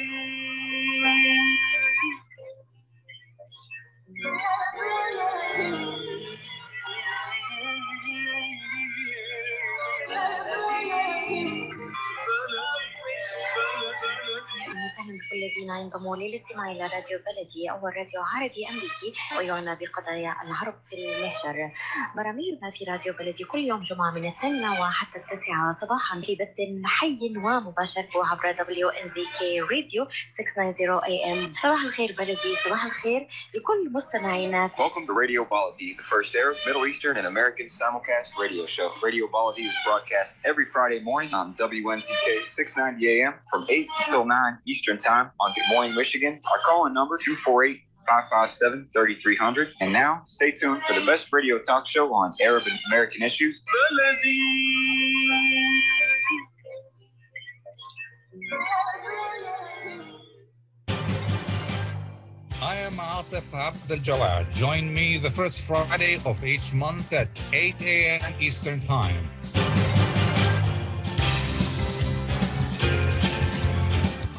Música ينضموا للاستماع إلى راديو بلدي اول راديو عربي امريكي ويعنى بقضايا العرب في المهجر. برامجنا في راديو بلدي كل يوم جمعة من الثامنة وحتى التاسعة صباحا في بث حي ومباشر عبر دبليو ان زي كي راديو 690 اي ام. صباح الخير بلدي، صباح الخير لكل مستمعينا. Welcome to Radio Baladi, the first Arab, Middle Eastern, and American simulcast radio show. Radio Baladi is broadcast every Friday morning on WNZK 690 AM from 8 until 9 Eastern Time on Morning Michigan. Our call-in number 248 557 3300. And now, stay tuned for the best radio talk show on Arab and American issues. I am Atif Abdel Jawad. Join me the first Friday of each month at 8 a.m. Eastern Time.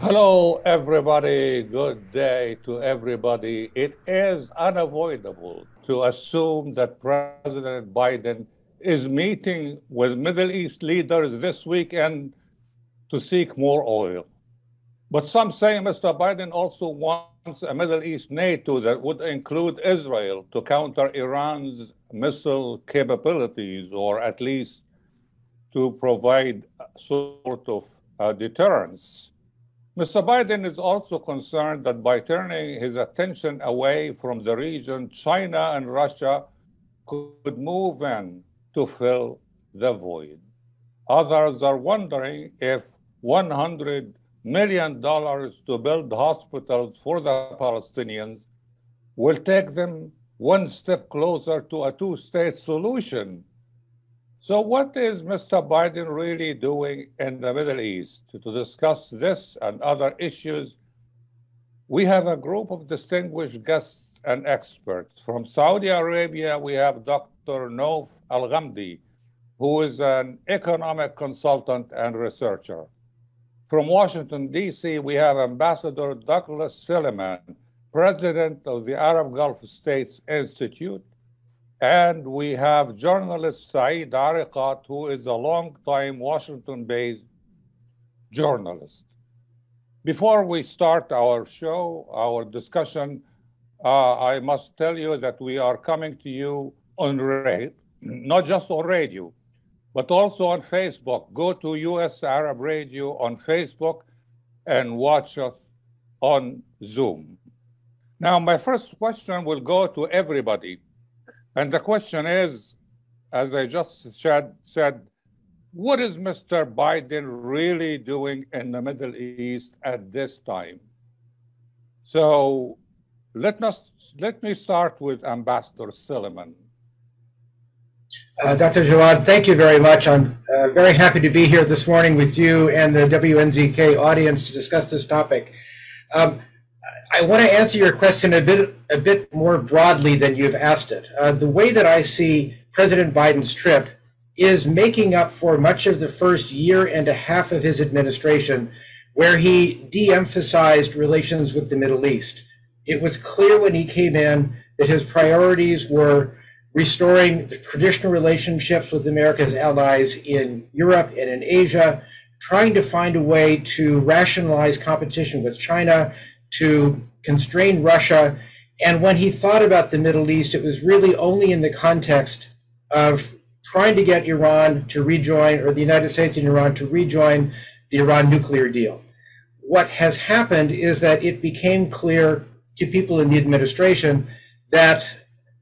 Hello, everybody. Good day to everybody. It is unavoidable to assume that President Biden is meeting with Middle East leaders this weekend to seek more oil. But some say Mr. Biden also wants a Middle East NATO that would include Israel to counter Iran's missile capabilities, or at least to provide sort of uh, deterrence. Mr. Biden is also concerned that by turning his attention away from the region, China and Russia could move in to fill the void. Others are wondering if 100 million dollars to build hospitals for the Palestinians will take them one step closer to a two-state solution. So what is Mr. Biden really doing in the Middle East? To discuss this and other issues, we have a group of distinguished guests and experts. From Saudi Arabia, we have Dr. Nof Al-Ghamdi, who is an economic consultant and researcher. From Washington, D.C., we have Ambassador Douglas Silliman, president of the Arab Gulf States Institute. And we have journalist Saeed Ariqat, who is a long-time Washington-based journalist. Before we start our show, our discussion, uh, I must tell you that we are coming to you on radio, not just on radio, but also on Facebook. Go to US Arab Radio on Facebook and watch us on Zoom. Now, my first question will go to everybody. And the question is, as I just said, said what is Mr. Biden really doing in the Middle East at this time? So let, us, let me start with Ambassador Silliman. Uh, Dr. Jawad, thank you very much. I'm uh, very happy to be here this morning with you and the WNZK audience to discuss this topic. Um, I want to answer your question a bit a bit more broadly than you've asked it. Uh, the way that I see President Biden's trip is making up for much of the first year and a half of his administration, where he de-emphasized relations with the Middle East. It was clear when he came in that his priorities were restoring the traditional relationships with America's allies in Europe and in Asia, trying to find a way to rationalize competition with China, to constrain Russia. And when he thought about the Middle East, it was really only in the context of trying to get Iran to rejoin, or the United States and Iran to rejoin the Iran nuclear deal. What has happened is that it became clear to people in the administration that,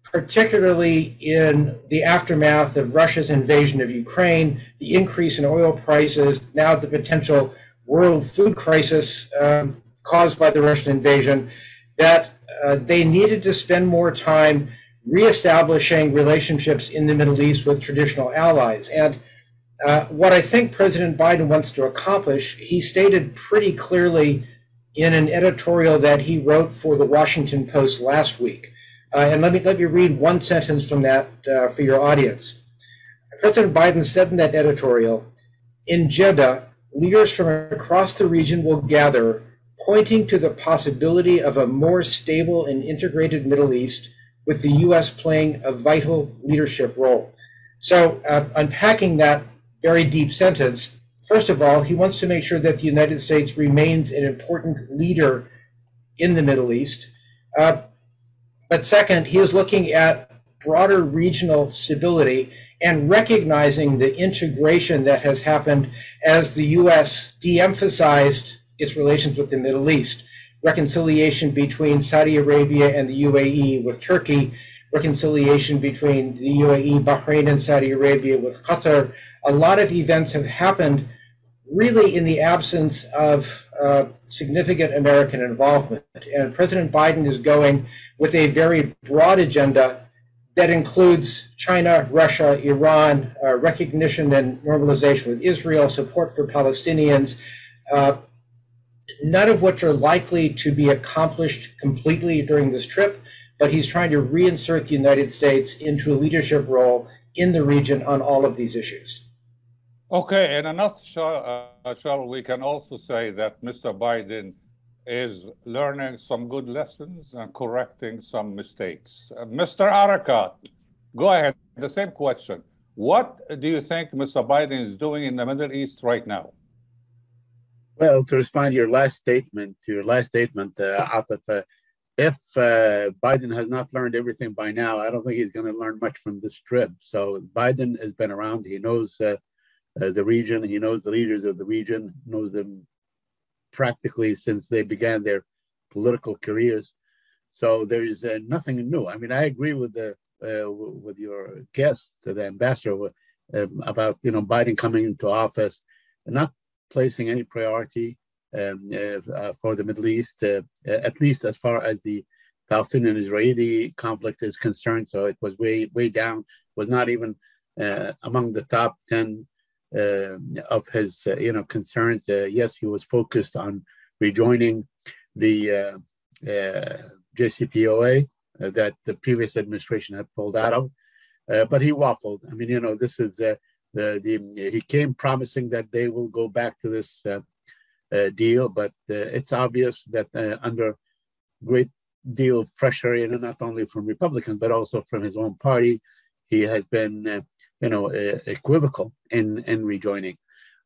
particularly in the aftermath of Russia's invasion of Ukraine, the increase in oil prices, now the potential world food crisis um, caused by the Russian invasion, that uh, they needed to spend more time reestablishing relationships in the Middle East with traditional allies. And uh, what I think President Biden wants to accomplish, he stated pretty clearly in an editorial that he wrote for the Washington Post last week. Uh, and let me let me read one sentence from that uh, for your audience. President Biden said in that editorial, "In Jeddah, leaders from across the region will gather, pointing to the possibility of a more stable and integrated Middle East, with the U.S. playing a vital leadership role." So, uh, unpacking that very deep sentence, first of all, he wants to make sure that the United States remains an important leader in the Middle East. Uh, but second, he is looking at broader regional stability and recognizing the integration that has happened as the U.S. de emphasized its relations with the Middle East. Reconciliation between Saudi Arabia and the UAE with Turkey, reconciliation between the UAE, Bahrain, and Saudi Arabia with Qatar. A lot of events have happened really in the absence of uh, significant American involvement. And President Biden is going with a very broad agenda that includes China, Russia, Iran, uh, recognition and normalization with Israel, support for Palestinians, uh, none of which are likely to be accomplished completely during this trip, but he's trying to reinsert the United States into a leadership role in the region on all of these issues. Okay, in a nutshell, uh, we can also say that Mr. Biden is learning some good lessons and correcting some mistakes. Uh, Mr. Ariqat, go ahead. The same question. What do you think Mr. Biden is doing in the Middle East right now? Well, to respond to your last statement, to your last statement, uh, Atif, uh, if uh, Biden has not learned everything by now, I don't think he's going to learn much from this trip. So Biden has been around. He knows uh, uh, the region. He knows the leaders of the region, knows them practically since they began their political careers. So there is uh, nothing new. I mean, I agree with the uh, with your guest, the ambassador, about you know Biden coming into office not placing any priority um, uh, uh, for the Middle East, uh, at least as far as the Palestinian-Israeli conflict is concerned. So it was way way down. Was not even among the top ten uh, of his uh, you know concerns. Uh, yes, he was focused on rejoining the JCPOA that the previous administration had pulled out of, but he waffled. I mean, you know, this is the, the he came promising that they will go back to this deal, but it's obvious that under great deal of pressure, know, not only from Republicans but also from his own party. He has been uh, you know, uh, equivocal in, in rejoining.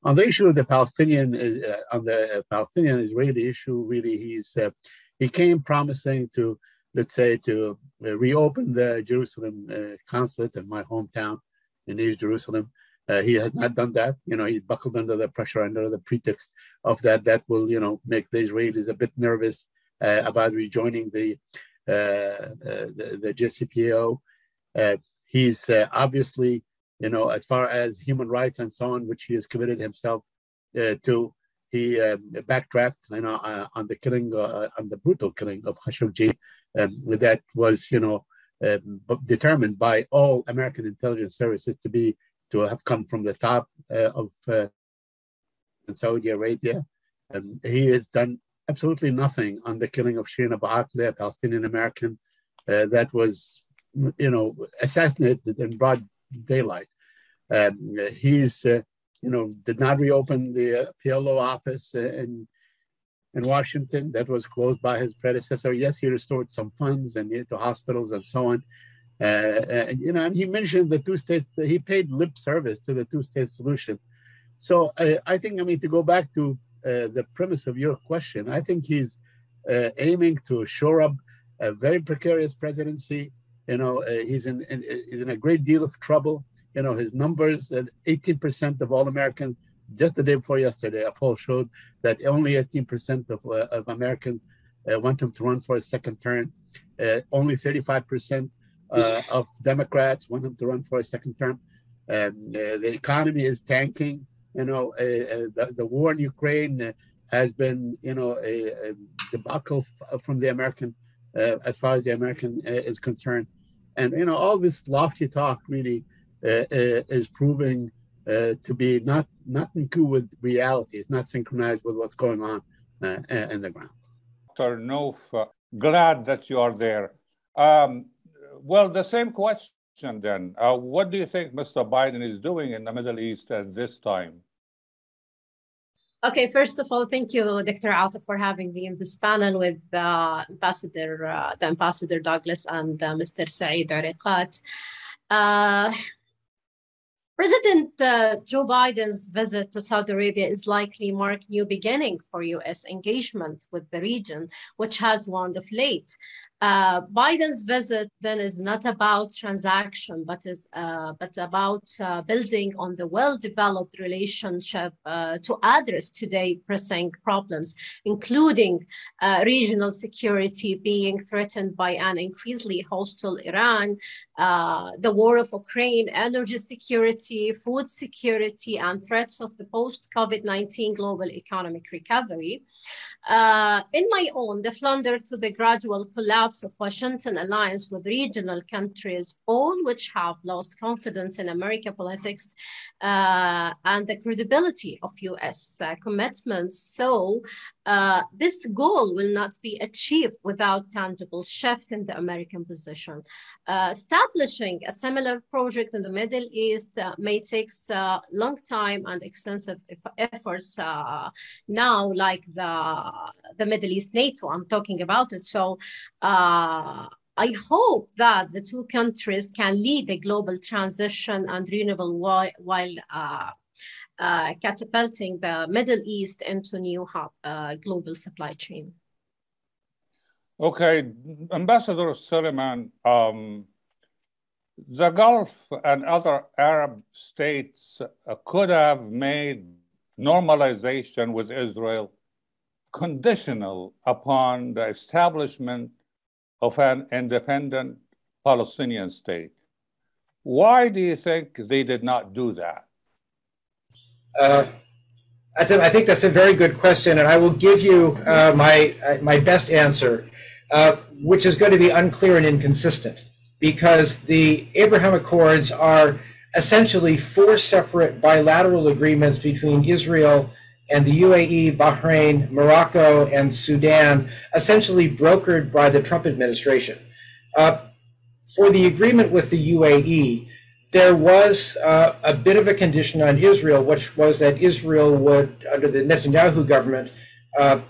On the issue of the Palestinian, uh, on the Palestinian-Israeli issue, really, he's uh, he came promising to, let's say, to uh, reopen the Jerusalem uh, consulate in my hometown in East Jerusalem. Uh, he has not done that. You know, he buckled under the pressure, under the pretext of that. That will, you know, make the Israelis a bit nervous about rejoining the uh, the, the JCPO. he's obviously you know, as far as human rights and so on, which he has committed himself uh, to. He uh, backtracked, you know, uh, on the killing, uh, on the brutal killing of Khashoggi. Um, that was, you know, um, determined by all American intelligence services to be to have come from the top uh, of uh, Saudi Arabia. Um, he has done absolutely nothing on the killing of Shirin Abu Akleh, a Palestinian American, that was, you know, assassinated in broad daylight. Um, he's, uh, you know, did not reopen the uh, PLO office in in Washington that was closed by his predecessor. Yes, he restored some funds and to hospitals and so on. Uh, and, you know, and he mentioned the two states. He paid lip service to the two-state solution. So I, think, I mean, to go back to uh, the premise of your question, I think he's uh, aiming to shore up a very precarious presidency you know, uh, he's in, in, he's in a great deal of trouble. You know, his numbers, uh, 18% of all Americans, just the day before yesterday, a poll showed that only 18% of, uh, of Americans uh, want him to run for a second term. Uh, only 35% uh, of Democrats want him to run for a second term. Um, the economy is tanking. You know, the, the war in Ukraine has been, you know, a, a debacle from the American uh, as far as the American uh, is concerned. And you know, all this lofty talk really uh, uh, is proving uh, to be not nothing to with reality. It's not synchronized with what's going on in the ground. Dr. Noof, glad that you are there. Um, well, the same question then. what do you think Mr. Biden is doing in the Middle East at this time? Okay, first of all, thank you, Dr. Atif, for having me in this panel with uh, Ambassador, uh, the Ambassador Douglas and uh, Mr. Saeed Ariqat. Uh, President uh, Joe Biden's visit to Saudi Arabia is likely mark new beginning for U.S. engagement with the region, which has waned of late. Uh, Biden's visit then is not about transaction, but is uh, but about uh, building on the well-developed relationship uh, to address today pressing problems, including uh, regional security being threatened by an increasingly hostile Iran, uh, the war of Ukraine, energy security, food security, and threats of the post-COVID-19 global economic recovery. in my own, the flounder to the gradual collapse collapse of Washington alliance with regional countries, all which have lost confidence in American politics uh, and the credibility of U.S. Uh, commitments. So uh, this goal will not be achieved without tangible shift in the American position. Uh, establishing a similar project in the Middle East uh, may take a uh, long time and extensive efforts now, like the the Middle East NATO. I'm talking about it. So uh, I hope that the two countries can lead the global transition and renewable while, while uh, uh, catapulting the Middle East into new hub, uh, global supply chain. Okay, Ambassador Suleiman, um, the Gulf and other Arab states uh, could have made normalization with Israel conditional upon the establishment of an independent Palestinian state. Why do you think they did not do that? Uh, I think that's a very good question, and I will give you uh, my uh, my best answer, uh, which is going to be unclear and inconsistent, because the Abraham Accords are essentially four separate bilateral agreements between Israel and the UAE, Bahrain, Morocco, and Sudan, essentially brokered by the Trump administration. Uh, for the agreement with the UAE, there was uh, a bit of a condition on Israel, which was that Israel would, under the Netanyahu government, uh,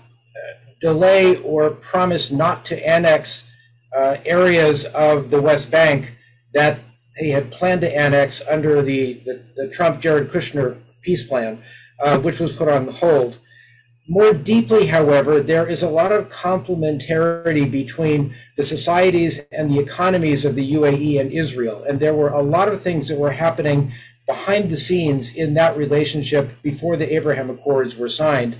delay or promise not to annex uh, areas of the West Bank that they had planned to annex under the, the, the Trump Jared Kushner peace plan uh, which was put on hold. More deeply, however, there is a lot of complementarity between the societies and the economies of the UAE and Israel. And there were a lot of things that were happening behind the scenes in that relationship before the Abraham Accords were signed.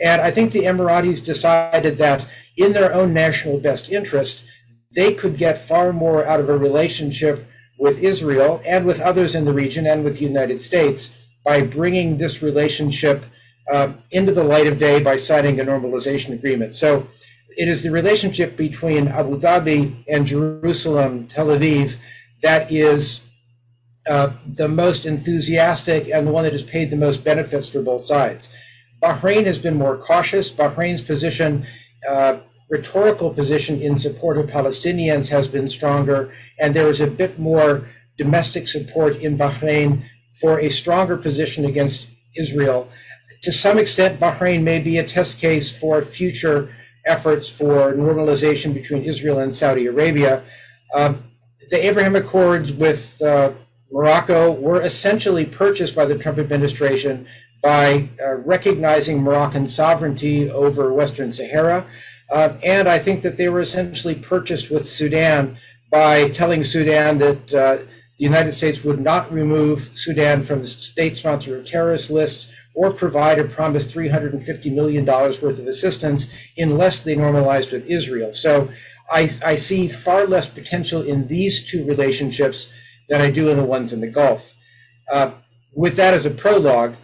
And I think the Emiratis decided that in their own national best interest, they could get far more out of a relationship with Israel and with others in the region and with the United States by bringing this relationship uh, into the light of day by signing a normalization agreement. So it is the relationship between Abu Dhabi and Jerusalem, Tel Aviv, that is uh, the most enthusiastic and the one that has paid the most benefits for both sides. Bahrain has been more cautious. Bahrain's position, uh, rhetorical position in support of Palestinians has been stronger, and there is a bit more domestic support in Bahrain for a stronger position against Israel. To some extent, Bahrain may be a test case for future efforts for normalization between Israel and Saudi Arabia. Um, the Abraham Accords with uh, Morocco were essentially purchased by the Trump administration by uh, recognizing Moroccan sovereignty over Western Sahara. Uh, and I think that they were essentially purchased with Sudan by telling Sudan that uh, the United States would not remove Sudan from the state sponsor of terrorist list or provide a promised $350 million worth of assistance unless they normalized with Israel. So I, I see far less potential in these two relationships than I do in the ones in the Gulf. Uh, with that as a prologue,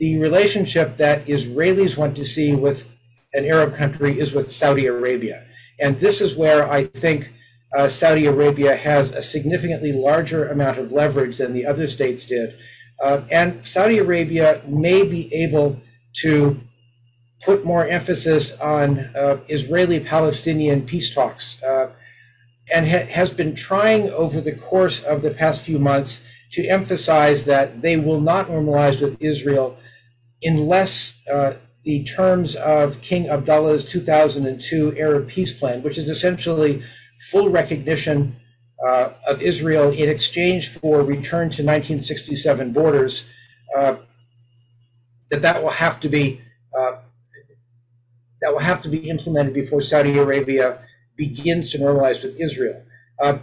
the relationship that Israelis want to see with an Arab country is with Saudi Arabia. And this is where I think uh, Saudi Arabia has a significantly larger amount of leverage than the other states did. Uh, and Saudi Arabia may be able to put more emphasis on uh, Israeli Palestinian peace talks uh, and ha- has been trying over the course of the past few months to emphasize that they will not normalize with Israel unless uh, the terms of King Abdullah's 2002 Arab peace plan, which is essentially full recognition uh, of Israel in exchange for return to 1967 borders, uh, that that will have to be uh, that will have to be implemented before Saudi Arabia begins to normalize with Israel. Um,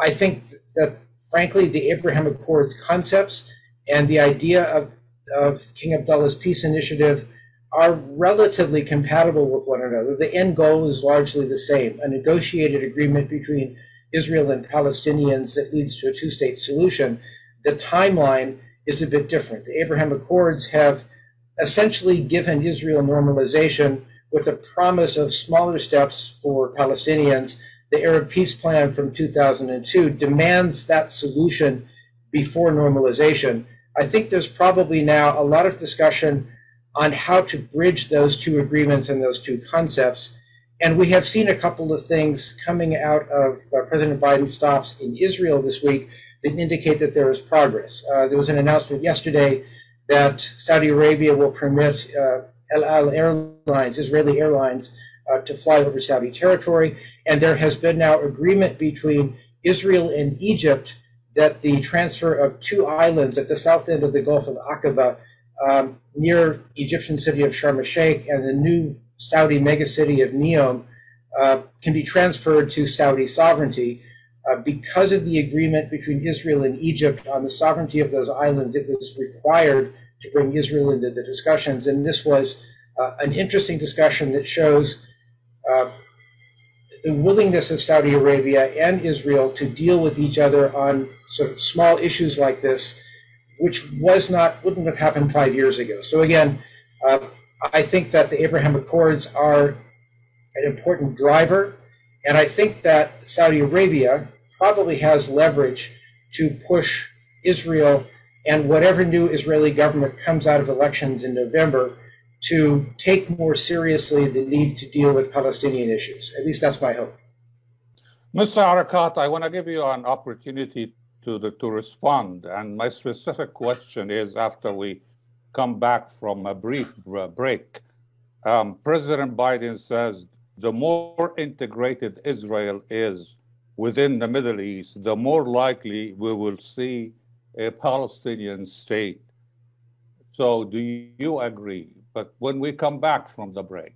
I think that, frankly, the Abraham Accords concepts and the idea of, of King Abdullah's peace initiative are relatively compatible with one another. The end goal is largely the same a negotiated agreement between Israel and Palestinians that leads to a two state solution. The timeline is a bit different. The Abraham Accords have essentially given Israel normalization with a promise of smaller steps for Palestinians. The Arab peace plan from 2002 demands that solution before normalization. I think there's probably now a lot of discussion on how to bridge those two agreements and those two concepts. And we have seen a couple of things coming out of uh, President Biden's stops in Israel this week that indicate that there is progress. Uh, there was an announcement yesterday that Saudi Arabia will permit uh, El Al Airlines, Israeli Airlines, uh, to fly over Saudi territory. And there has been now agreement between Israel and Egypt that the transfer of two islands at the south end of the Gulf of Aqaba um, near Egyptian city of Sharm el Sheikh and the new Saudi megacity of Neom uh, can be transferred to Saudi sovereignty. Uh, because of the agreement between Israel and Egypt on the sovereignty of those islands, it was required to bring Israel into the discussions. And this was uh, an interesting discussion that shows uh, the willingness of Saudi Arabia and Israel to deal with each other on sort of small issues like this which was not wouldn't have happened five years ago. So again, uh, I think that the Abraham Accords are an important driver, and I think that Saudi Arabia probably has leverage to push Israel and whatever new Israeli government comes out of elections in November to take more seriously the need to deal with Palestinian issues. At least that's my hope. Mr. Ariqat, I want to give you an opportunity to, the, to respond. And my specific question is after we come back from a brief break, um, President Biden says the more integrated Israel is within the Middle East, the more likely we will see a Palestinian state. So, do you agree? But when we come back from the break,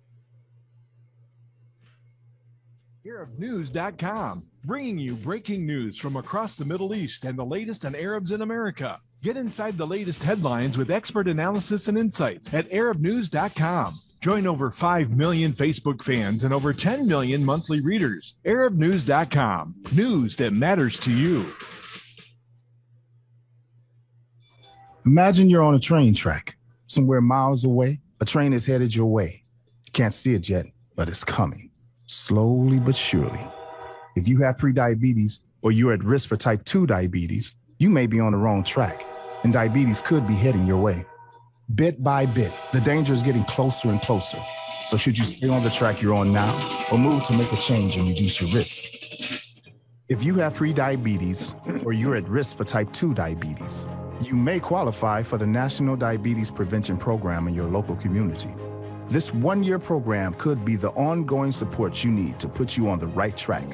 ArabNews.com, bringing you breaking news from across the Middle East and the latest on Arabs in America. Get inside the latest headlines with expert analysis and insights at ArabNews.com. Join over 5 million Facebook fans and over 10 million monthly readers. ArabNews.com, news that matters to you. Imagine you're on a train track, somewhere miles away. A train is headed your way. You can't see it yet, but it's coming slowly but surely. If you have prediabetes or you're at risk for type 2 diabetes, you may be on the wrong track, and diabetes could be heading your way. Bit by bit, the danger is getting closer and closer. So, should you stay on the track you're on now or move to make a change and reduce your risk? If you have prediabetes or you're at risk for type 2 diabetes, you may qualify for the National Diabetes Prevention Program in your local community. This one year program could be the ongoing support you need to put you on the right track.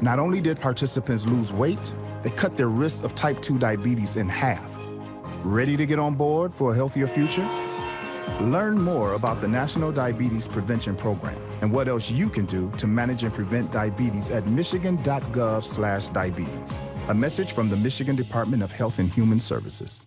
Not only did participants lose weight, they cut their risk of type 2 diabetes in half. Ready to get on board for a healthier future? Learn more about the National Diabetes Prevention Program and what else you can do to manage and prevent diabetes at michigan.gov/diabetes. A message from the Michigan Department of Health and Human Services.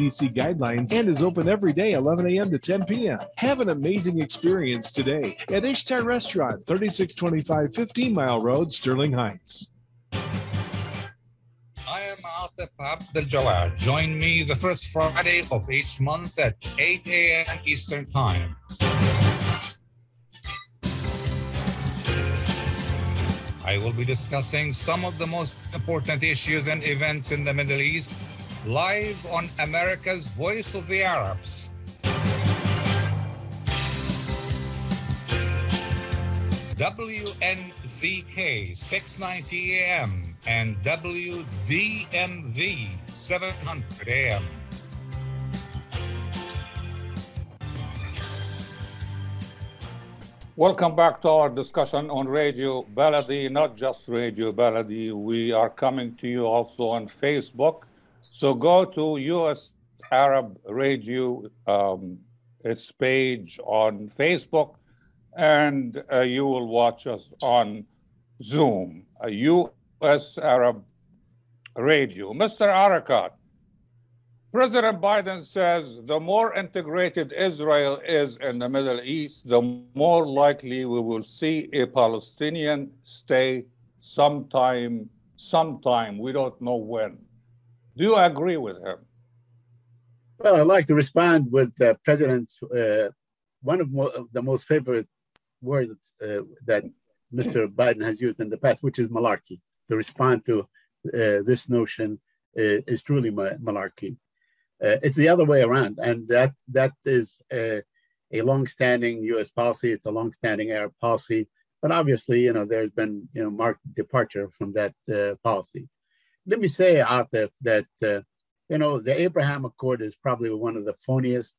CDC guidelines and is open every day 11 a.m. to 10 p.m. Have an amazing experience today at Ishtar Restaurant, 3625 15 Mile Road, Sterling Heights. I am Atif Abdel Jawad. Join me the first Friday of each month at 8 a.m. Eastern Time. I will be discussing some of the most important issues and events in the Middle East live on America's Voice of the Arabs. WNZK 690 AM and WDMV 700 AM. Welcome back to our discussion on Radio Baladi, not just Radio Baladi. We are coming to you also on Facebook. So go to US Arab Radio, um, its page on Facebook, and uh, you will watch us on Zoom, US Arab Radio. Mr. Ariqat, President Biden says the more integrated Israel is in the Middle East, the more likely we will see a Palestinian state sometime, sometime, we don't know when. Do you agree with him? Well, I'd like to respond with the president's uh, one of, mo- the most favorite words uh, that Mr. Biden has used in the past, which is malarkey. To respond to uh, this notion uh, is truly ma- malarkey. Uh, it's the other way around, and that that is a, a long-standing U.S. policy. It's a long-standing Arab policy, but obviously, you know, there's been you know marked departure from that uh, policy. Let me say, Atif, that uh, you know the Abraham Accord is probably one of the phoniest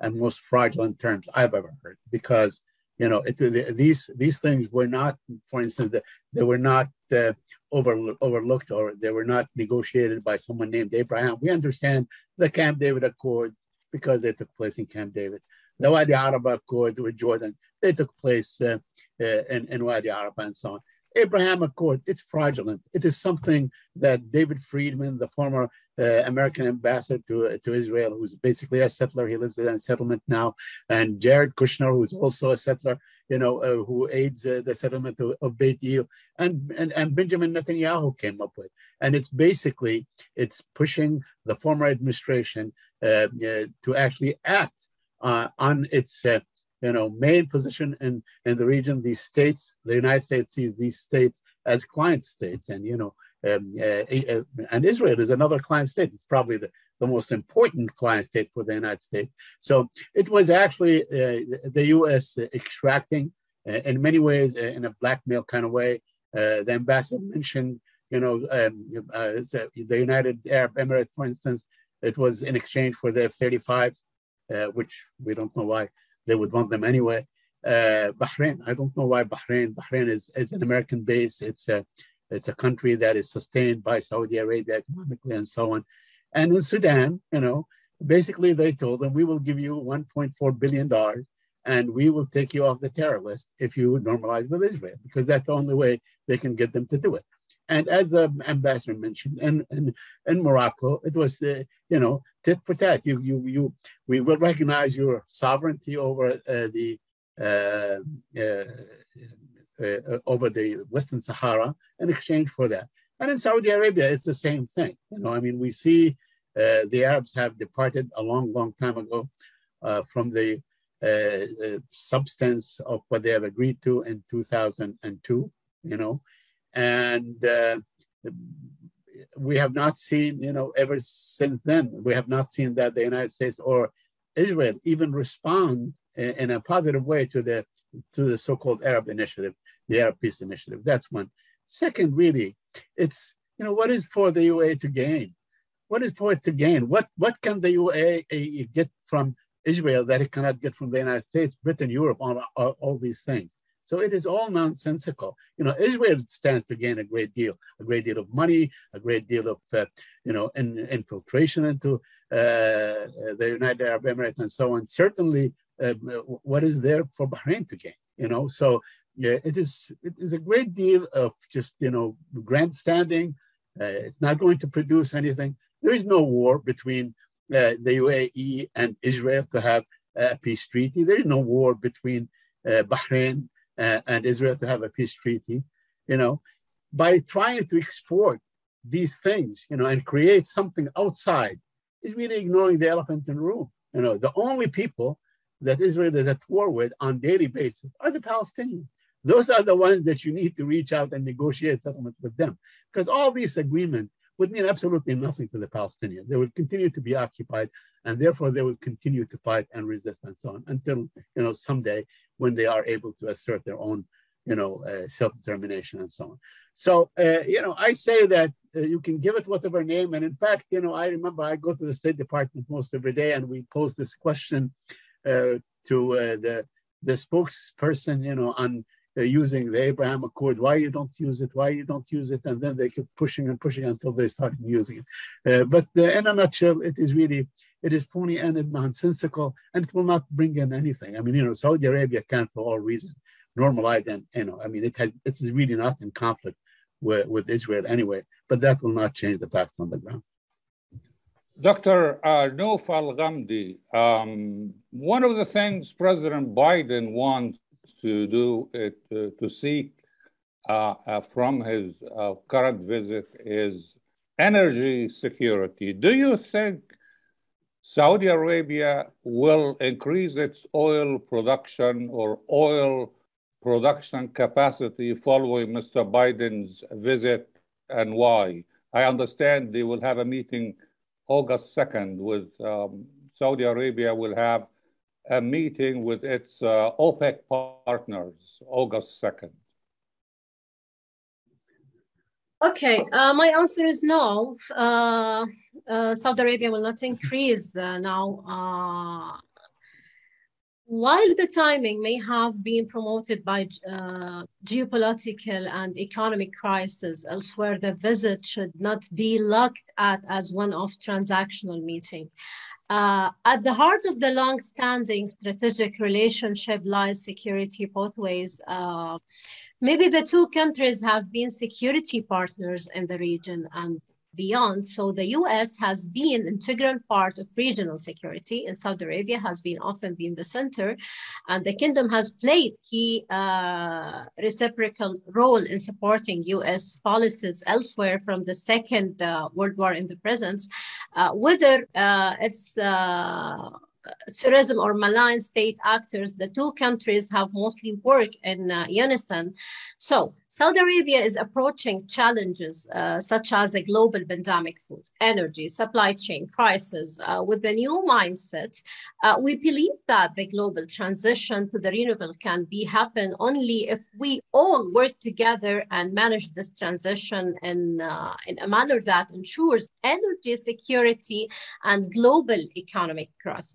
and most fraudulent terms I've ever heard because you know it, the, these these things were not, for instance, they were not uh, over, overlooked or they were not negotiated by someone named Abraham. We understand the Camp David Accords because they took place in Camp David. The Wadi Araba Accord with Jordan, they took place uh, uh, in, in Wadi Araba and so on. Abraham Accord, it's fraudulent. It is something that David Friedman, the former uh, American ambassador to, to Israel, who's basically a settler, he lives in a settlement now, and Jared Kushner, who's also a settler, you know, uh, who aids uh, the settlement of, of Beit El, and, and, and Benjamin Netanyahu came up with. And it's basically, it's pushing the former administration uh, uh, to actually act on its you know, main position in, in the region, these states, the United States sees these states as client states. And, you know, um, uh, uh, and Israel is another client state. It's probably the, the most important client state for the United States. So it was actually uh, the U.S. extracting, uh, in many ways, uh, in a blackmail kind of way. Uh, the ambassador mentioned, you know, um, the United Arab Emirates, for instance, it was in exchange for the F-35, which we don't know why they would want them anyway. Uh, Bahrain, I don't know why Bahrain. Bahrain is, is an American base. It's a it's a country that is sustained by Saudi Arabia economically and so on. And in Sudan, you know, basically they told them we will give you 1.4 billion dollars and we will take you off the terror list if you normalize with Israel because that's the only way they can get them to do it. And as the ambassador mentioned, in, in, in Morocco, it was, uh, you know, tit for tat. You, you, you, we will recognize your sovereignty over uh, the uh, uh, uh, over the Western Sahara in exchange for that. And in Saudi Arabia, it's the same thing. You know, I mean, we see uh, the Arabs have departed a long, long time ago from the substance of what they have agreed to in 2002. You know, and uh, we have not seen, you know, ever since then, we have not seen that the United States or Israel even respond in, a positive way to the to the so-called Arab Initiative, the Arab Peace Initiative. That's one. Second, really, it's you know what is for the UAE to gain? What is for it to gain? What what can the UAE get from Israel that it cannot get from the United States, Britain, Europe, all, all, all these things? So it is all nonsensical. You know, Israel stands to gain a great deal, a great deal of money, a great deal of, uh, you know, in, infiltration into uh, the United Arab Emirates and so on. Certainly, uh, what is there for Bahrain to gain? You know, so yeah, it is it is a great deal of just you know grandstanding. Uh, it's not going to produce anything. There is no war between uh, the UAE and Israel to have a peace treaty. There is no war between uh, Bahrain uh, and Israel to have a peace treaty, you know, by trying to export these things, you know, and create something outside is really ignoring the elephant in the room. You know, the only people that Israel is at war with on daily basis are the Palestinians. Those are the ones that you need to reach out and negotiate settlements with them, because all these agreements would mean absolutely nothing to the Palestinians. They would continue to be occupied, and therefore they would continue to fight and resist and so on until you know someday when they are able to assert their own you know uh, self-determination and so on. So uh, you know I say that uh, you can give it whatever name, and in fact you know I remember I go to the State Department most every day, and we pose this question uh, to uh, the the spokesperson you know on using the Abraham Accord. Why you don't use it? Why you don't use it? And then they keep pushing and pushing until they started using it. Uh, but uh, in a nutshell, it is really it is phony and nonsensical, and it will not bring in anything. I mean, you know, Saudi Arabia can, for all reasons, normalize and you know, I mean, it has it's really not in conflict with, with Israel anyway. But that will not change the facts on the ground. Dr. Uh, Al Ghamdi, um, one of the things President Biden wants to do it uh, to seek uh, uh, from his uh, current visit is energy security. Do you think Saudi Arabia will increase its oil production or oil production capacity following Mr. Biden's visit and why? I understand they will have a meeting August 2nd with um, Saudi Arabia will have a meeting with its uh, OPEC partners August 2nd? Okay, uh, my answer is no. Uh, uh Saudi Arabia will not increase uh, now. Uh, while the timing may have been promoted by geopolitical and economic crisis elsewhere, the visit should not be looked at as one-off transactional meeting. Uh, at the heart of the long-standing strategic relationship lies security both ways. Uh, maybe the two countries have been security partners in the region and beyond. So the US has been integral part of regional security and Saudi Arabia has been often been the center and the kingdom has played key uh, reciprocal role in supporting US policies elsewhere from the second uh, world war in the present, uh, whether uh, it's tourism or malign state actors, the two countries have mostly worked in uh, unison. So Saudi Arabia is approaching challenges uh, such as a global pandemic food, energy, supply chain crisis uh, with a new mindset. Uh, we believe that the global transition to the renewable can be happen only if we all work together and manage this transition in, uh, in a manner that ensures energy security and global economic growth.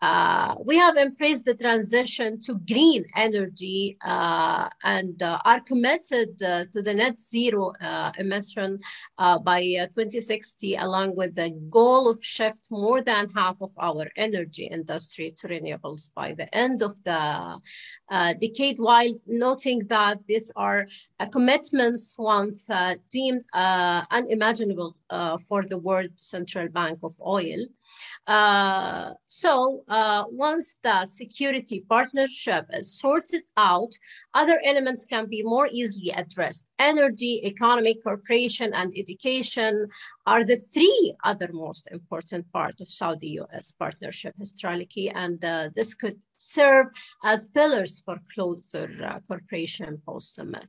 Uh, we have embraced the transition to green energy uh, and are committed uh, to the net zero uh, emission uh, by 2060, along with the goal of shift more than half of our energy industry to renewables by the end of the decade, while noting that these are commitments once deemed unimaginable for the World Central Bank of Oil. Uh, so uh, once that security partnership is sorted out, other elements can be more easily addressed. Energy, economic cooperation, and education are the three other most important part of Saudi-US partnership historically, and uh, this could serve as pillars for closer uh, cooperation post-summit.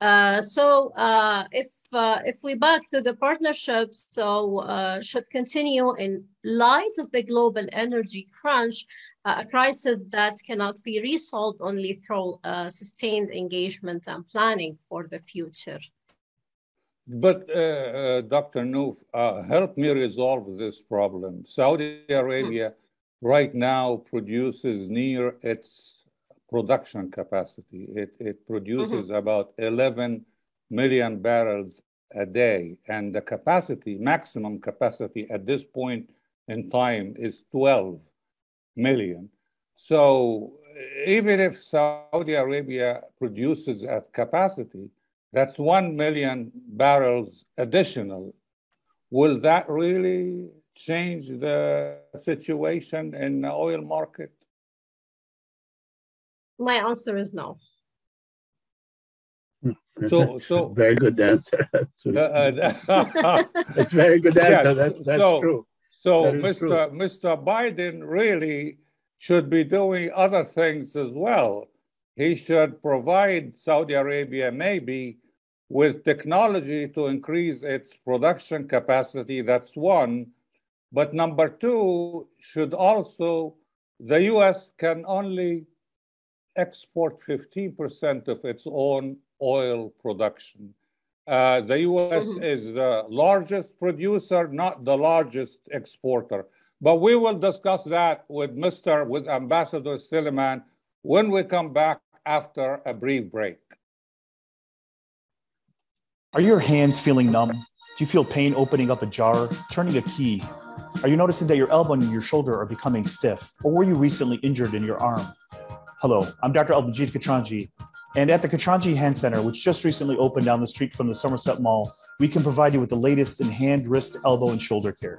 Uh, so uh, if uh, if we back to the partnership, so uh, should continue in light of the global energy crunch, uh, a crisis that cannot be resolved only through uh, sustained engagement and planning for the future. But Dr. Noof, help me resolve this problem. Saudi Arabia right now produces near its production capacity. It, it produces mm-hmm. about 11 million barrels a day, and the capacity, maximum capacity at this point in time is 12 million. So even if Saudi Arabia produces at capacity, that's 1 million barrels additional. Will that really change the situation in the oil market? My answer is no. So, so very good answer. That's uh, very good answer. That, that's so, true. So, Mr. True. Mr. Biden really should be doing other things as well. He should provide Saudi Arabia maybe with technology to increase its production capacity. That's one. But number two, should also, the US can only export 15% of its own oil production. Uh, the US mm-hmm. is the largest producer, not the largest exporter. But we will discuss that with Mr. with Ambassador Silliman when we come back after a brief break. Are your hands feeling numb? Do you feel pain opening up a jar, turning a key? Are you noticing that your elbow and your shoulder are becoming stiff? Or were you recently injured in your arm? Hello, I'm Dr. Albanjit Katranji, and at the Katranji Hand Center, which just recently opened down the street from the Somerset Mall, we can provide you with the latest in hand, wrist, elbow, and shoulder care.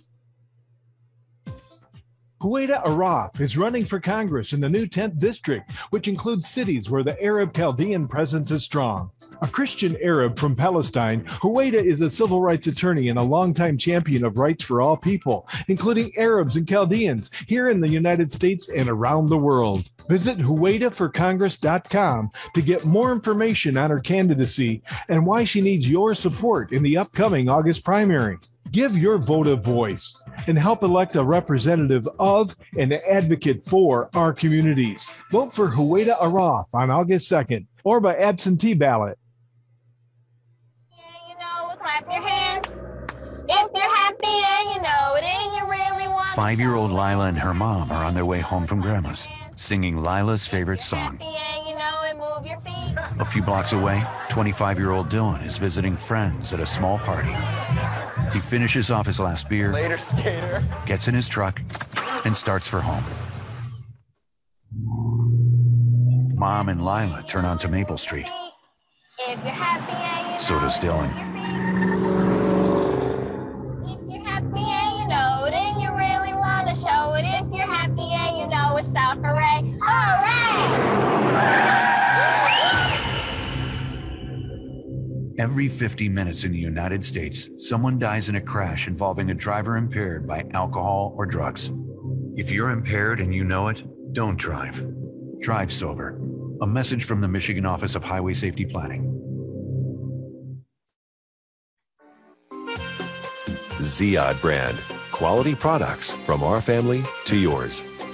Huwaida Araf is running for Congress in the new 10th district, which includes cities where the Arab Chaldean presence is strong. A Christian Arab from Palestine, Huwaida is a civil rights attorney and a longtime champion of rights for all people, including Arabs and Chaldeans, here in the United States and around the world. Visit HuwaidaForCongress.com to get more information on her candidacy and why she needs your support in the upcoming August primary. Give your vote a voice and help elect a representative of and advocate for our communities. Vote for Huwaida Araf on August 2nd or by absentee ballot. you know, clap your hands if you're happy and you know it and you really want Five year old Lila and her mom are on their way home from grandma's, singing Lila's favorite song. A few blocks away, 25 year old Dylan is visiting friends at a small party. He finishes off his last beer, Later, skater. gets in his truck, and starts for home. Mom and Lila turn onto Maple Street. So does Dylan. If you're happy and you know it and you really want to show it. If you're happy and you know it, shout hooray! Hooray! Every 50 minutes in the United States, someone dies in a crash involving a driver impaired by alcohol or drugs. If you're impaired and you know it, don't drive. Drive sober. A message from the Michigan Office of Highway Safety Planning. Ziyad brand. Quality products from our family to yours.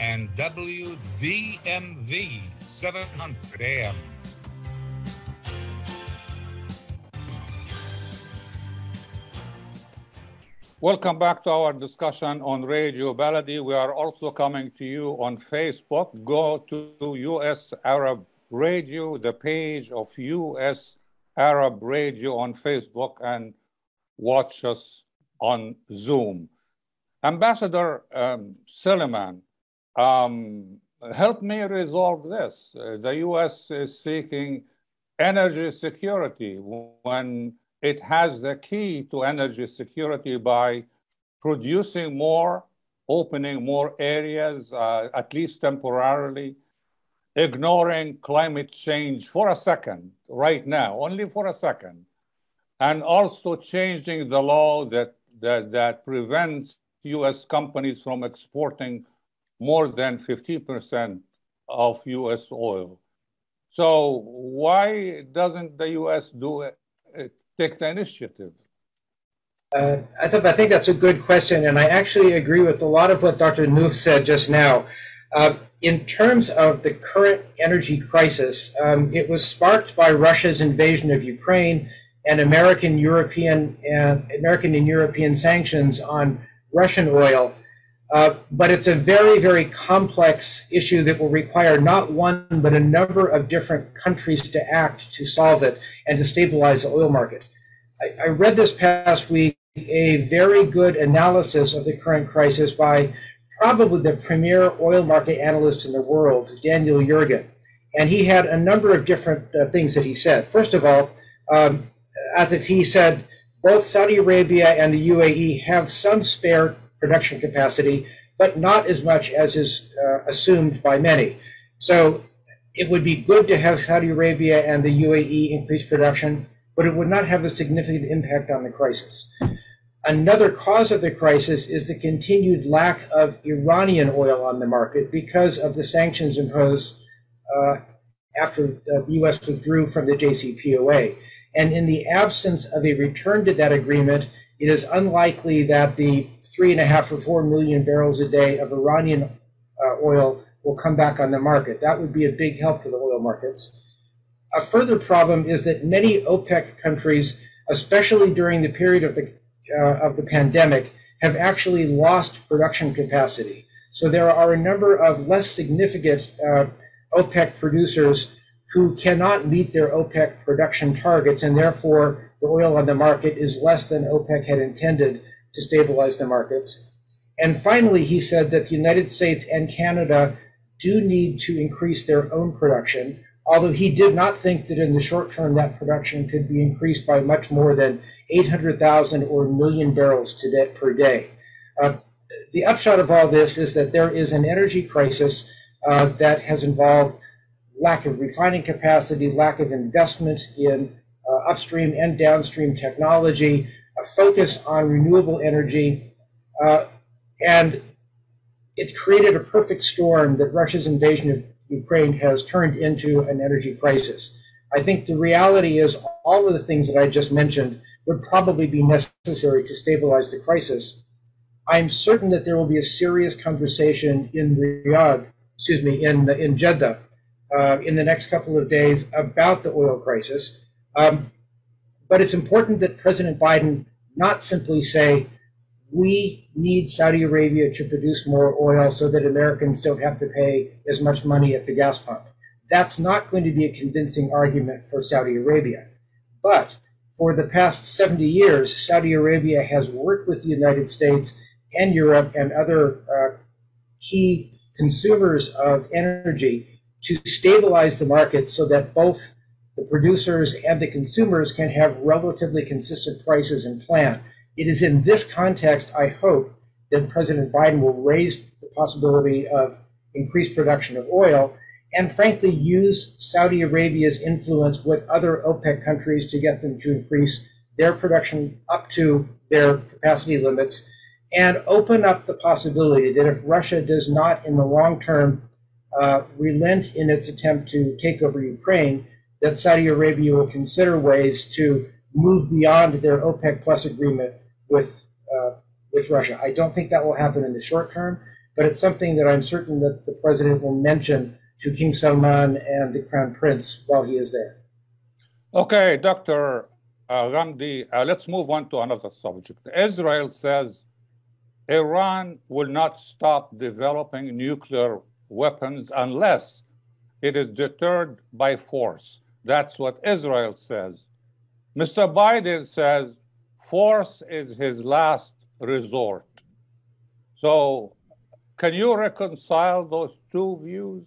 and WDMV 700 AM. Welcome back to our discussion on Radio Baladi. We are also coming to you on Facebook. Go to US Arab Radio, the page of US Arab Radio on Facebook, and watch us on Zoom. Ambassador um, Suleiman, um, help me resolve this. Uh, the US is seeking energy security when it has the key to energy security by producing more, opening more areas, uh, at least temporarily, ignoring climate change for a second, right now, only for a second, and also changing the law that, that, that prevents US companies from exporting more than 50% of US oil. So why doesn't the US do it, take the initiative? Uh, I, think that's a good question, and I actually agree with a lot of what Dr. Noof said just now. Uh, in terms of the current energy crisis, um, it was sparked by Russia's invasion of Ukraine and American, European, and American and European sanctions on Russian oil. Uh, but it's a very, very complex issue that will require not one, but a number of different countries to act to solve it and to stabilize the oil market. I, I read this past week a very good analysis of the current crisis by probably the premier oil market analyst in the world, Daniel Yergin. And he had a number of different uh, things that he said. First of all, um, as if he said, both Saudi Arabia and the UAE have some spare production capacity, but not as much as is uh, assumed by many. So it would be good to have Saudi Arabia and the UAE increase production, but it would not have a significant impact on the crisis. Another cause of the crisis is the continued lack of Iranian oil on the market because of the sanctions imposed uh, after uh, the US withdrew from the JCPOA. And in the absence of a return to that agreement, it is unlikely that the three and a half or four million barrels a day of Iranian uh, oil will come back on the market. That would be a big help to the oil markets. A further problem is that many OPEC countries, especially during the period of the uh, of the pandemic, have actually lost production capacity. So there are a number of less significant uh, OPEC producers who cannot meet their OPEC production targets, and therefore the oil on the market is less than OPEC had intended to stabilize the markets. And finally, he said that the United States and Canada do need to increase their own production, although he did not think that in the short term that production could be increased by much more than 800,000 or a million barrels to day, per day. Uh, the upshot of all this is that there is an energy crisis uh, that has involved lack of refining capacity, lack of investment in uh, upstream and downstream technology, a focus on renewable energy, uh, and it created a perfect storm that Russia's invasion of Ukraine has turned into an energy crisis. I think the reality is all of the things that I just mentioned would probably be necessary to stabilize the crisis. I'm certain that there will be a serious conversation in Riyadh, excuse me, in in Jeddah, uh, in the next couple of days about the oil crisis. Um, but it's important that President Biden not simply say, we need Saudi Arabia to produce more oil so that Americans don't have to pay as much money at the gas pump. That's not going to be a convincing argument for Saudi Arabia. But for the past 70 years, Saudi Arabia has worked with the United States and Europe and other uh, key consumers of energy to stabilize the market so that both the producers and the consumers can have relatively consistent prices and plan. It is in this context, I hope, that President Biden will raise the possibility of increased production of oil and frankly use Saudi Arabia's influence with other OPEC countries to get them to increase their production up to their capacity limits and open up the possibility that if Russia does not, in the long term, uh, relent in its attempt to take over Ukraine, that Saudi Arabia will consider ways to move beyond their OPEC plus agreement with uh, with Russia. I don't think that will happen in the short term, but it's something that I'm certain that the president will mention to King Salman and the Crown Prince while he is there. Okay, Dr. Uh, Ghamdi, uh, let's move on to another subject. Israel says Iran will not stop developing nuclear weapons unless it is deterred by force. That's what Israel says. Mr. Biden says force is his last resort. So, can you reconcile those two views?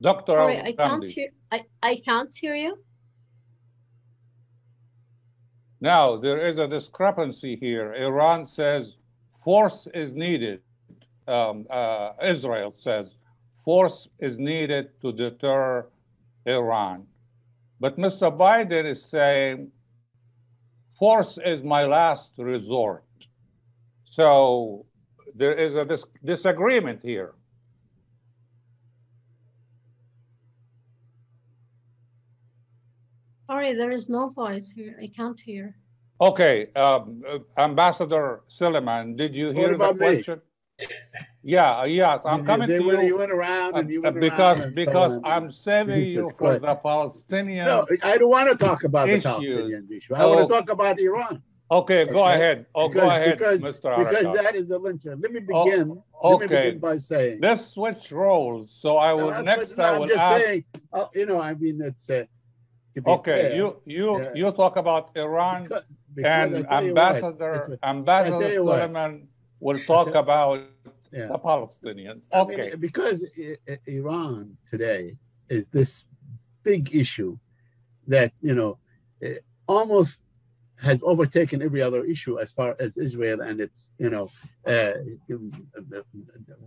Dr. Sorry, I can't hear. I, I can't hear you. Now, there is a discrepancy here. Iran says force is needed. Um, uh, Israel says force is needed to deter Iran. But Mr. Biden is saying force is my last resort. So there is a dis- disagreement here. Sorry, there is no voice here. I can't hear. Okay, um, uh, Ambassador Suleiman, did you hear the about me? Yeah, yes, I'm You- coming they to went- you. you went around and you uh, went around because so because. I'm saving you for Christ. the Palestinian. No, I don't want to talk about the issues. Palestinian issue. I want Oh, to talk about Iran. Okay, go Okay? ahead. Oh, go Because- ahead, because, Mr. Because that is the lynching. Let me Oh, begin. Let me okay. begin by saying. Let's switch roles. So I will that's next. no, I I'm will just ask. saying. uh, you know, I mean, it's uh, to be Okay, fair, you you yeah. you talk about Iran, Because- because and you what, Ambassador Ambassador. Suleiman will talk about Yeah. the Palestinians. I mean, Okay. because Iran today is this big issue that you know almost has overtaken every other issue as far as Israel and its you know uh,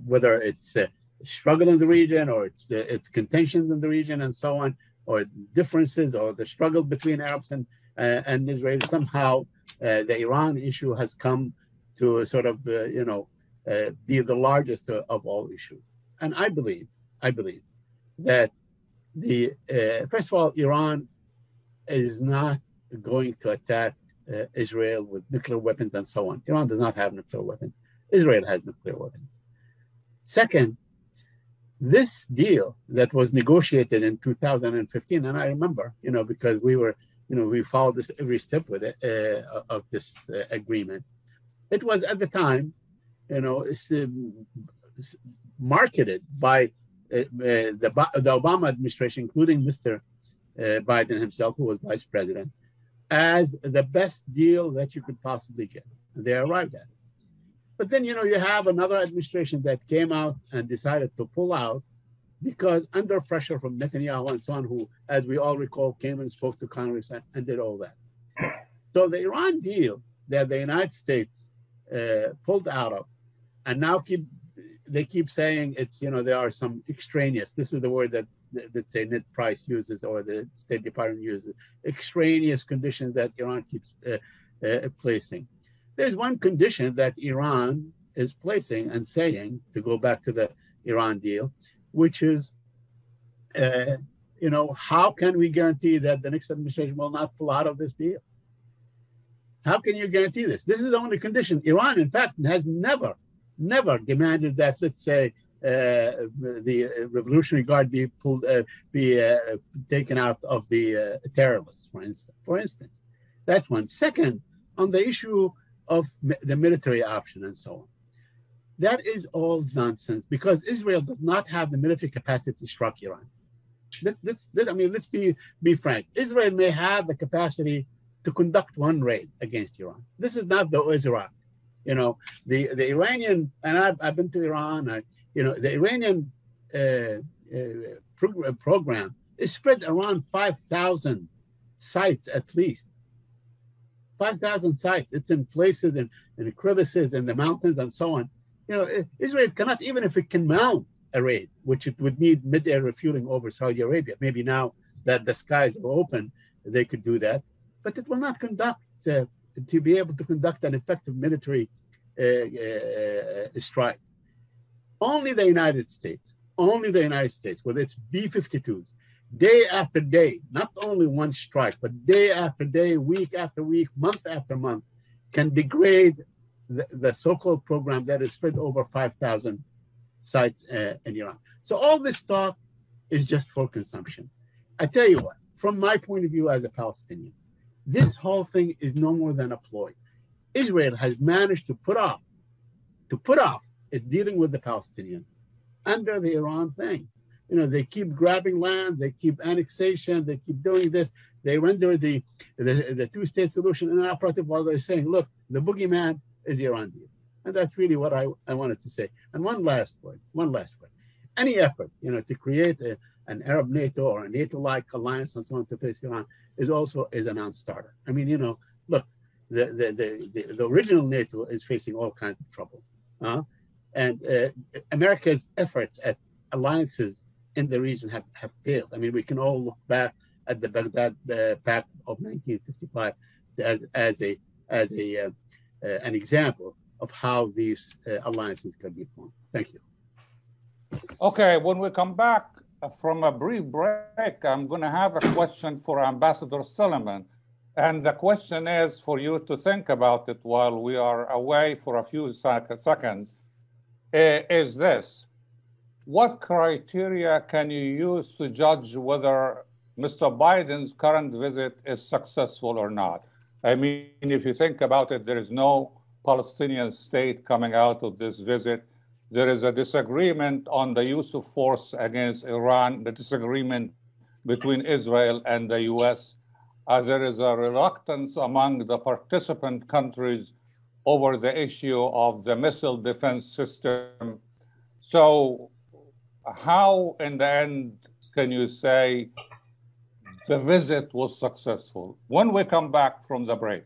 whether it's uh, struggle in the region or it's the, its contentions in the region and so on or differences or the struggle between Arabs and uh, and Israel somehow uh, the Iran issue has come to a sort of uh, you know uh, be the largest of all issues. And I believe, I believe that the uh, first of all, Iran is not going to attack uh, Israel with nuclear weapons and so on. Iran does not have nuclear weapons. Israel has nuclear weapons. Second, this deal that was negotiated in 2015, and I remember, you know, because we were, you know, we followed this every step with it uh, of this uh, agreement. It was at the time you know, it's um, it's marketed by uh, uh, the, the Obama administration, including Mr. Uh, Biden himself, who was vice president, as the best deal that you could possibly get. And they arrived at it. But then, you know, you have another administration that came out and decided to pull out because under pressure from Netanyahu and so on, who, as we all recall, came and spoke to Congress and, and did all that. So the Iran deal that the United States uh, pulled out of and now keep they keep saying it's you know there are some extraneous this is the word that that say Ned Price uses or the State Department uses extraneous conditions that Iran keeps uh, uh, placing. There's one condition that Iran is placing and saying to go back to the Iran deal, which is, uh, you know, how can we guarantee that the next administration will not pull out of this deal? How can you guarantee this? This is the only condition. Iran, in fact, has never never demanded that, let's say, uh, the Revolutionary Guard be pulled, uh, be uh, taken out of the uh, terror for instance. For instance, that's one. Second, on the issue of the military option and so on, that is all nonsense because Israel does not have the military capacity to strike Iran. Let, let, let- I mean, let's be be frank. Israel may have the capacity to conduct one raid against Iran. This is not the Iraq you know the the Iranian and I've, I've been to Iran I, you know the Iranian uh, uh, prog- program is spread around 5,000 sites at least. 5,000 sites. It's in places in, in crevices in the mountains and so on. You know Israel cannot even if it can mount a raid which it would need mid-air refueling over Saudi Arabia. Maybe now that the skies are open they could do that. But it will not conduct uh, to be able to conduct an effective military uh, uh, strike. Only the United States, only the United States, with its B-52s, day after day, not only one strike, but day after day, week after week, month after month, can degrade the, the so-called program that is spread over 5,000 sites uh, in Iran. So all this talk is just for consumption. I tell you what, from my point of view as a Palestinian, this whole thing is no more than a ploy. Israel has managed to put off, to put off its dealing with the Palestinians under the Iran thing. You know, they keep grabbing land, they keep annexation, they keep doing this. They render the, the, the two-state solution inoperative while they're saying, look, the boogeyman is the Iran deal. And that's really what I, I wanted to say. And one last word, one last word. Any effort, you know, to create a, an Arab NATO or a NATO-like alliance and so on to face Iran is also is a non-starter. I mean, you know, look, the the the, the, the original NATO is facing all kinds of trouble, and uh, America's efforts at alliances in the region have, have failed. I mean, we can all look back at the Baghdad uh, Pact of 1955 as, as a as a uh, uh, an example of how these uh, alliances can be formed. Thank you. Okay, when we come back from a brief break, I'm going to have a question for Ambassador Solomon. And the question is for you to think about it while we are away for a few sec seconds eh, is this. What criteria can you use to judge whether Mr. Biden's current visit is successful or not? I mean, if you think about it, there is no Palestinian state coming out of this visit. There is a disagreement on the use of force against Iran, the disagreement between Israel and the US. Uh, there is a reluctance among the participant countries over the issue of the missile defense system. So, how in the end can you say the visit was successful? When we come back from the break.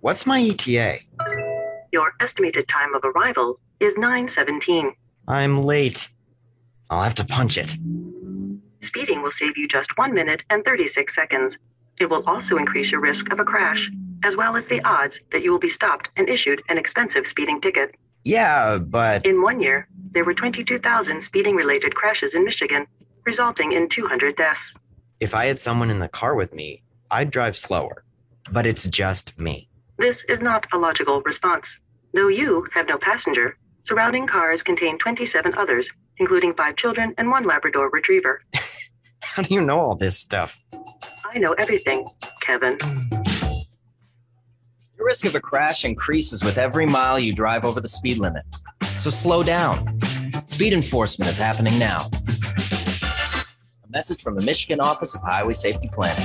What's my ETA? Your estimated time of arrival is 917. I'm late. I'll have to punch it. Speeding will save you just 1 minute and 36 seconds. It will also increase your risk of a crash, as well as the odds that you will be stopped and issued an expensive speeding ticket. Yeah, but In one year, there were 22,000 speeding related crashes in Michigan, resulting in 200 deaths. if I had someone in the car with me, I'd drive slower. But it's just me. This is not a logical response. Though you have no passenger, surrounding cars contain 27 others, including five children and one Labrador retriever. How do you know all this stuff? I know everything, Kevin. The risk of a crash increases with every mile you drive over the speed limit. So slow down. Speed enforcement is happening now. A message from the Michigan Office of Highway Safety Planning.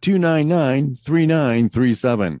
299 3937.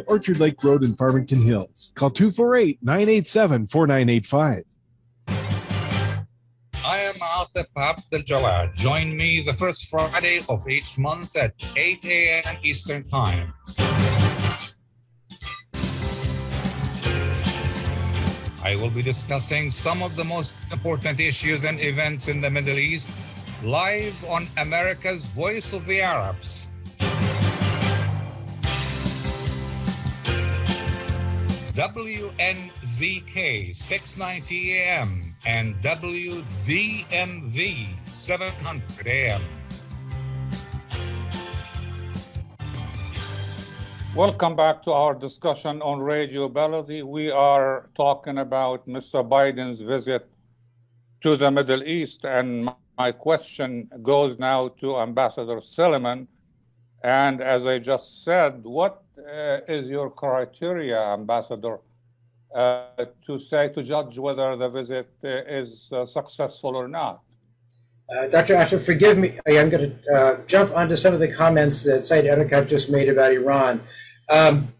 Orchard Lake Road in Farmington Hills. Call 248 987 4985. I am Atif Abdel Jawad. Join me the first Friday of each month at 8 a.m. Eastern Time. I will be discussing some of the most important issues and events in the Middle East live on America's Voice of the Arabs. WNZK 690 AM and WDMV 700 AM. Welcome back to our discussion on Radio Baladi. We are talking about Mr. Biden's visit to the Middle East, and my question goes now to Ambassador Silliman. And as I just said, what is your criteria, Ambassador, uh, to say to judge whether the visit uh, is uh, successful or not? Uh, Dr. Asher, forgive me. I am going to uh, jump onto some of the comments that Said Ariqat just made about Iran. Um,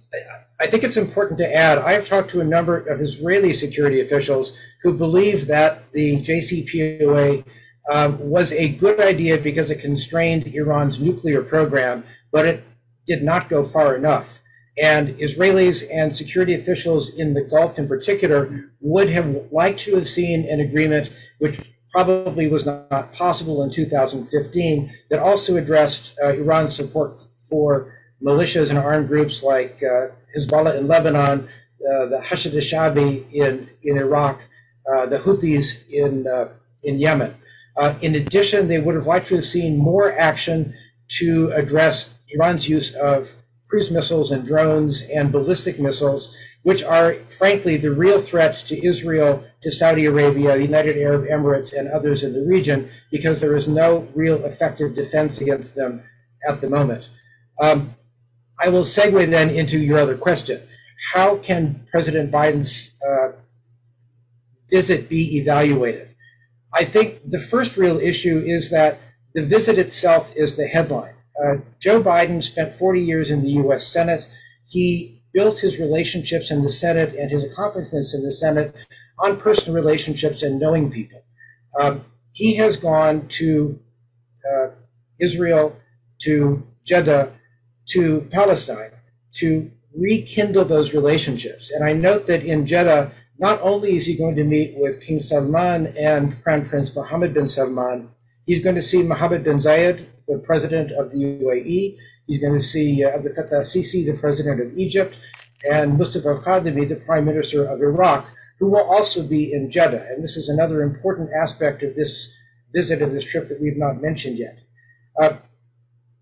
I think it's important to add, I've talked to a number of Israeli security officials who believe that the JCPOA um, was a good idea because it constrained Iran's nuclear program, but it did not go far enough. And Israelis and security officials in the Gulf in particular would have liked to have seen an agreement which probably was not possible in 2015 that also addressed uh, Iran's support for militias and armed groups like uh, Hezbollah in Lebanon, uh, the Hashd al-Shabi in, in Iraq, uh, the Houthis in, uh, in Yemen. Uh, in addition, they would have liked to have seen more action to address Iran's use of cruise missiles and drones and ballistic missiles, which are, frankly, the real threat to Israel, to Saudi Arabia, the United Arab Emirates, and others in the region, because there is no real effective defense against them at the moment. Um, I will segue then into your other question. How can President Biden's uh, visit be evaluated? I think the first real issue is that the visit itself is the headline. Uh, Joe Biden spent 40 years in the US Senate. He built his relationships in the Senate and his accomplishments in the Senate on personal relationships and knowing people. Um, he has gone to uh, Israel, to Jeddah, to Palestine to rekindle those relationships. And I note that in Jeddah, not only is he going to meet with King Salman and Crown Prince Mohammed bin Salman, he's going to see Mohammed bin Zayed, the president of the UAE. He's going to see uh, Abdel Fattah Sisi, the president of Egypt, and Mustafa al-Kadhimi, the prime minister of Iraq, who will also be in Jeddah. And this is another important aspect of this visit of this trip that we've not mentioned yet. Uh,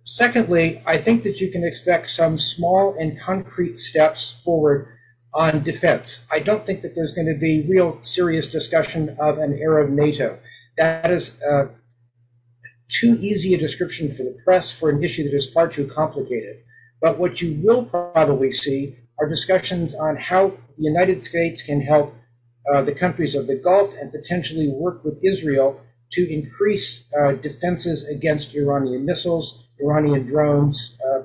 Secondly, I think that you can expect some small and concrete steps forward on defense. I don't think that there's going to be real serious discussion of an Arab NATO. That is uh, too easy a description for the press for an issue that is far too complicated. But what you will probably see are discussions on how the United States can help uh, the countries of the Gulf and potentially work with Israel to increase uh, defenses against Iranian missiles Iranian drones, uh,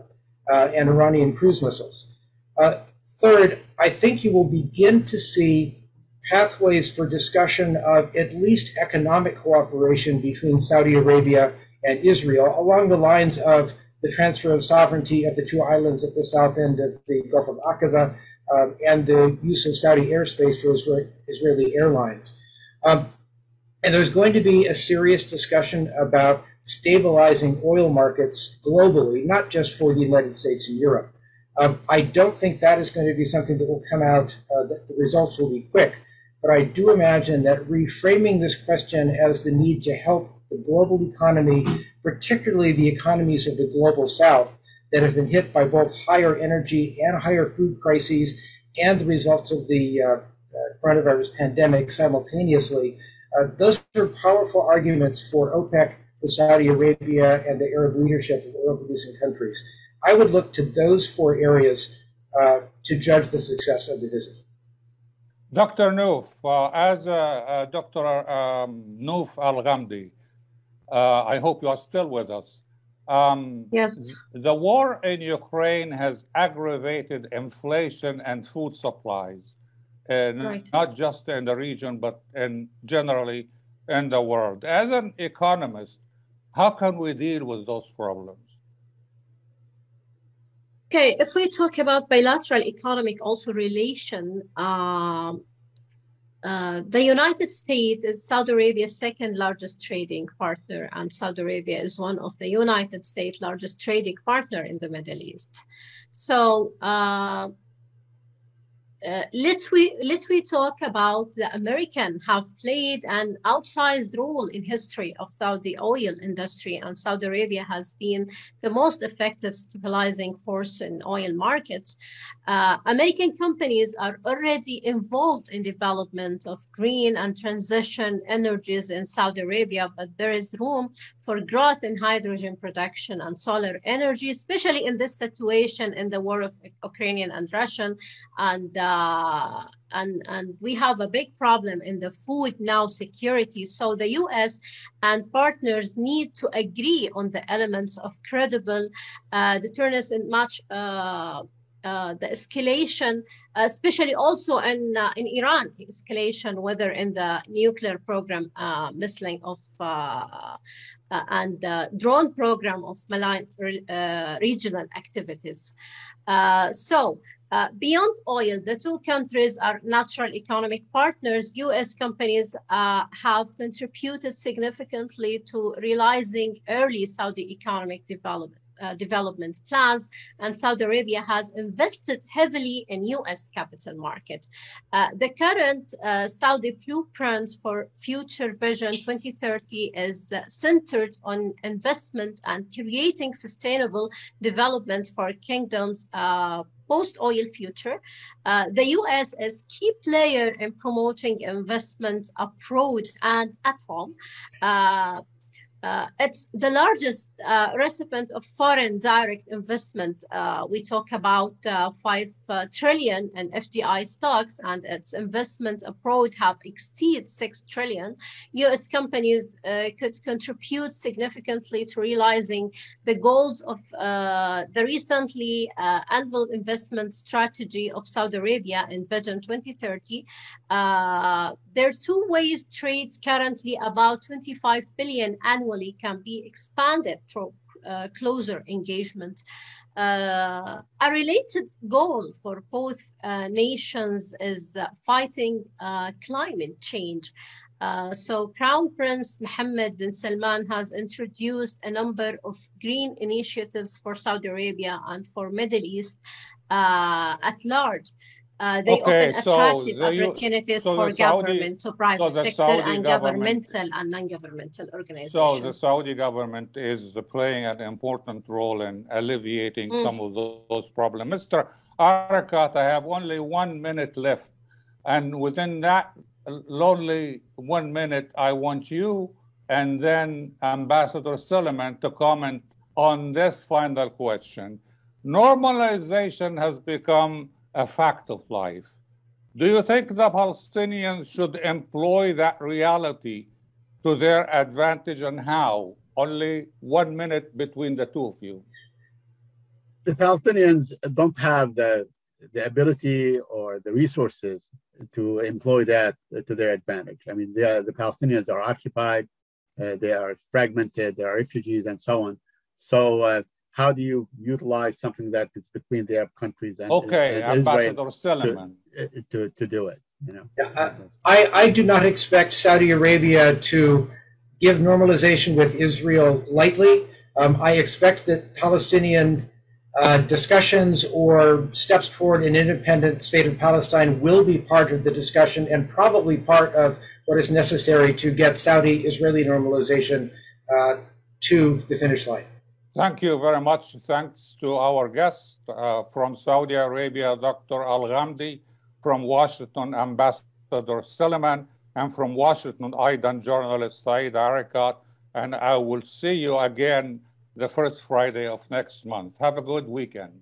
uh, and Iranian cruise missiles. Uh, third, I think you will begin to see pathways for discussion of at least economic cooperation between Saudi Arabia and Israel along the lines of the transfer of sovereignty of the two islands at the south end of the Gulf of Aqaba um, and the use of Saudi airspace for Israeli airlines. Um, and there's going to be a serious discussion about stabilizing oil markets globally, not just for the United States and Europe. Um, I don't think that is going to be something that will come out, uh, the results will be quick. But I do imagine that reframing this question as the need to help the global economy, particularly the economies of the global south, that have been hit by both higher energy and higher food crises and the results of the uh, uh, coronavirus pandemic simultaneously. Uh, those are powerful arguments for OPEC, for Saudi Arabia, and the Arab leadership of oil producing countries. I would look to those four areas uh, to judge the success of the visit. Dr. Noof, uh, as uh, uh, Dr. Um, Noof Al Ghamdi, uh, I hope you are still with us. Um, yes. The war in Ukraine has aggravated inflation and food supplies, and Right. not just in the region, but in generally in the world. As an economist, how can we deal with those problems? Okay, if we talk about bilateral economic also relation, um, uh, the United States is Saudi Arabia's second largest trading partner, and Saudi Arabia is one of the United States' largest trading partner in the Middle East. So uh, uh, let we let we talk about the American have played an outsized role in history of Saudi oil industry, and Saudi Arabia has been the most effective stabilizing force in oil markets. Uh, American companies are already involved in development of green and transition energies in Saudi Arabia, but there is room for growth in hydrogen production and solar energy, especially in this situation in the war of Ukrainian and Russian and uh, and and we have a big problem in the food now security. So the U.S. and partners need to agree on the elements of credible uh, deterrence and much. Uh, the escalation, especially also in uh, in Iran, escalation, whether in the nuclear program, uh, of uh, uh, and drone program of malign regional activities. So beyond oil, the two countries are natural economic partners. U.S. companies have contributed significantly to realizing early Saudi economic development. Uh, development plans and Saudi Arabia has invested heavily in US capital market. Uh, the current uh, Saudi blueprint for future vision 2030 is uh, centered on investment and creating sustainable development for kingdoms uh, post-oil future. Uh, the U.S. is key player in promoting investment abroad and at home. Uh, uh, it's the largest uh, recipient of foreign direct investment. Uh, we talk about uh, five uh, trillion in FDI stocks, and its investment abroad have exceeded six trillion. U.S. companies uh, could contribute significantly to realizing the goals of the recently unveiled investment strategy of Saudi Arabia in Vision 2030. There are two ways trade currently about 25 billion annually can be expanded through uh, closer engagement. Uh, a related goal for both uh, nations is fighting climate change. Uh, so Crown Prince Mohammed bin Salman has introduced a number of green initiatives for Saudi Arabia and for Middle East uh, at large. Uh, they Okay, open so attractive the opportunities so for Saudi- government to private the sector Saudi and government- governmental and non-governmental organizations. So the Saudi government is playing an important role in alleviating Mm. some of those problems. Mr. Ariqat, I have only one minute left. And within that lonely one minute, I want you and then Ambassador Suleiman to comment on this final question. Normalization has become a fact of life. Do you think the Palestinians should employ that reality to their advantage and how? Only one minute between the two of you. the Palestinians don't have the, the ability or the resources to employ that to their advantage. I mean, the Palestinians are occupied, uh, they are fragmented, they are refugees, and so on. So, uh, how do you utilize something that is between the Arab countries and, Okay, and Israel to, uh, to, to do it? You know, I, I do not expect Saudi Arabia to give normalization with Israel lightly. Um, I expect that Palestinian uh, discussions or steps toward an independent state of Palestine will be part of the discussion and probably part of what is necessary to get Saudi Israeli normalization uh, to the finish line. Thank you very much. Thanks to our guest uh, from Saudi Arabia, Dr. Al Ghamdi, from Washington, Ambassador Silliman, and from Washington, Aidan journalist Saeed Ariqat. And I will see you again the first Friday of next month. Have a good weekend.